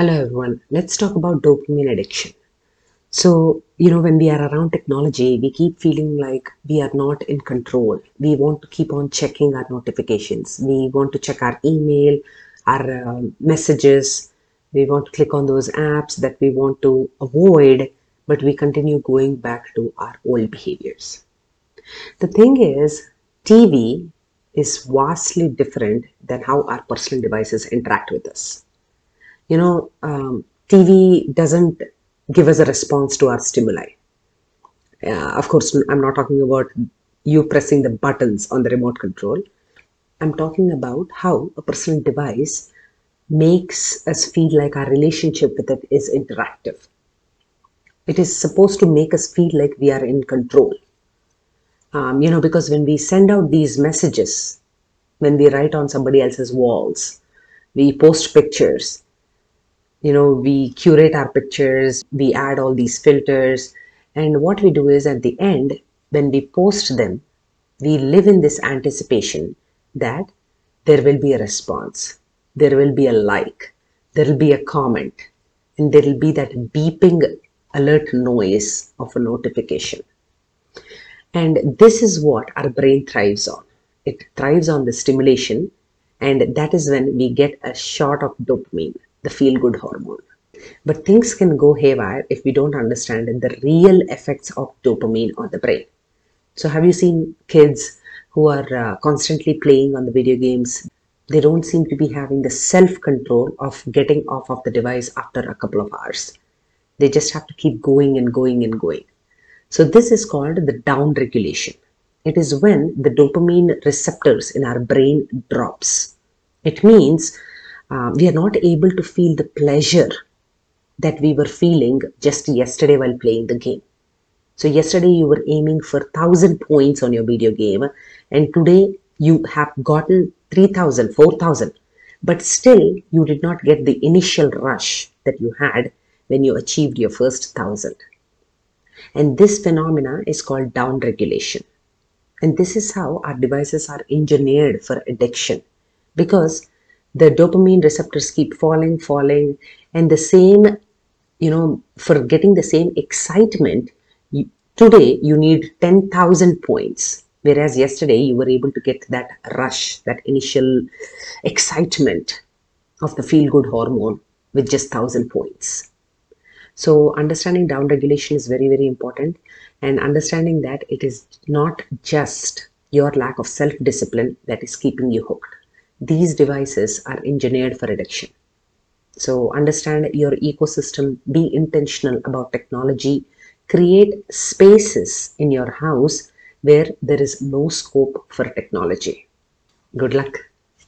Hello everyone, let's talk about dopamine addiction. So, you know, when we are around technology, we keep feeling like we are not in control. We want to keep on checking our notifications. We want to check our email, our um, messages. We want to click on those apps that we want to avoid, but we continue going back to our old behaviors. The thing is, TV is vastly different than how our personal devices interact with us you know, um, TV doesn't give us a response to our stimuli. Uh, of course, I'm not talking about you pressing the buttons on the remote control. I'm talking about how a personal device makes us feel like our relationship with it is interactive. It is supposed to make us feel like we are in control. Um, you know, because when we send out these messages, when we write on somebody else's walls, we post pictures, you know we curate our pictures we add all these filters and what we do is at the end when we post them we live in this anticipation that there will be a response there will be a like there will be a comment and there will be that beeping alert noise of a notification. And this is what our brain thrives on. It thrives on the stimulation and that is when we get a shot of dopamine the feel good hormone. But things can go haywire if we don't understand the real effects of dopamine on the brain. So, have you seen kids who are uh, constantly playing on the video games? They don't seem to be having the self control of getting off of the device after a couple of hours. They just have to keep going and going and going. So, this is called the down regulation. It is when the dopamine receptors in our brain drops. It means uh, we are not able to feel the pleasure that we were feeling just yesterday while playing the game. So yesterday you were aiming for 1000 points on your video game and today you have gotten 3000, 4000 but still you did not get the initial rush that you had when you achieved your first 1000. And this phenomena is called down regulation. And this is how our devices are engineered for addiction because the dopamine receptors keep falling, falling, and the same, you know, for getting the same excitement, you, today you need 10,000 points, whereas yesterday you were able to get that rush, that initial excitement of the feel good hormone with just 1000 points. So, understanding down regulation is very, very important, and understanding that it is not just your lack of self discipline that is keeping you hooked these devices are engineered for addiction. So understand your ecosystem, be intentional about technology, create spaces in your house where there is no scope for technology. Good luck.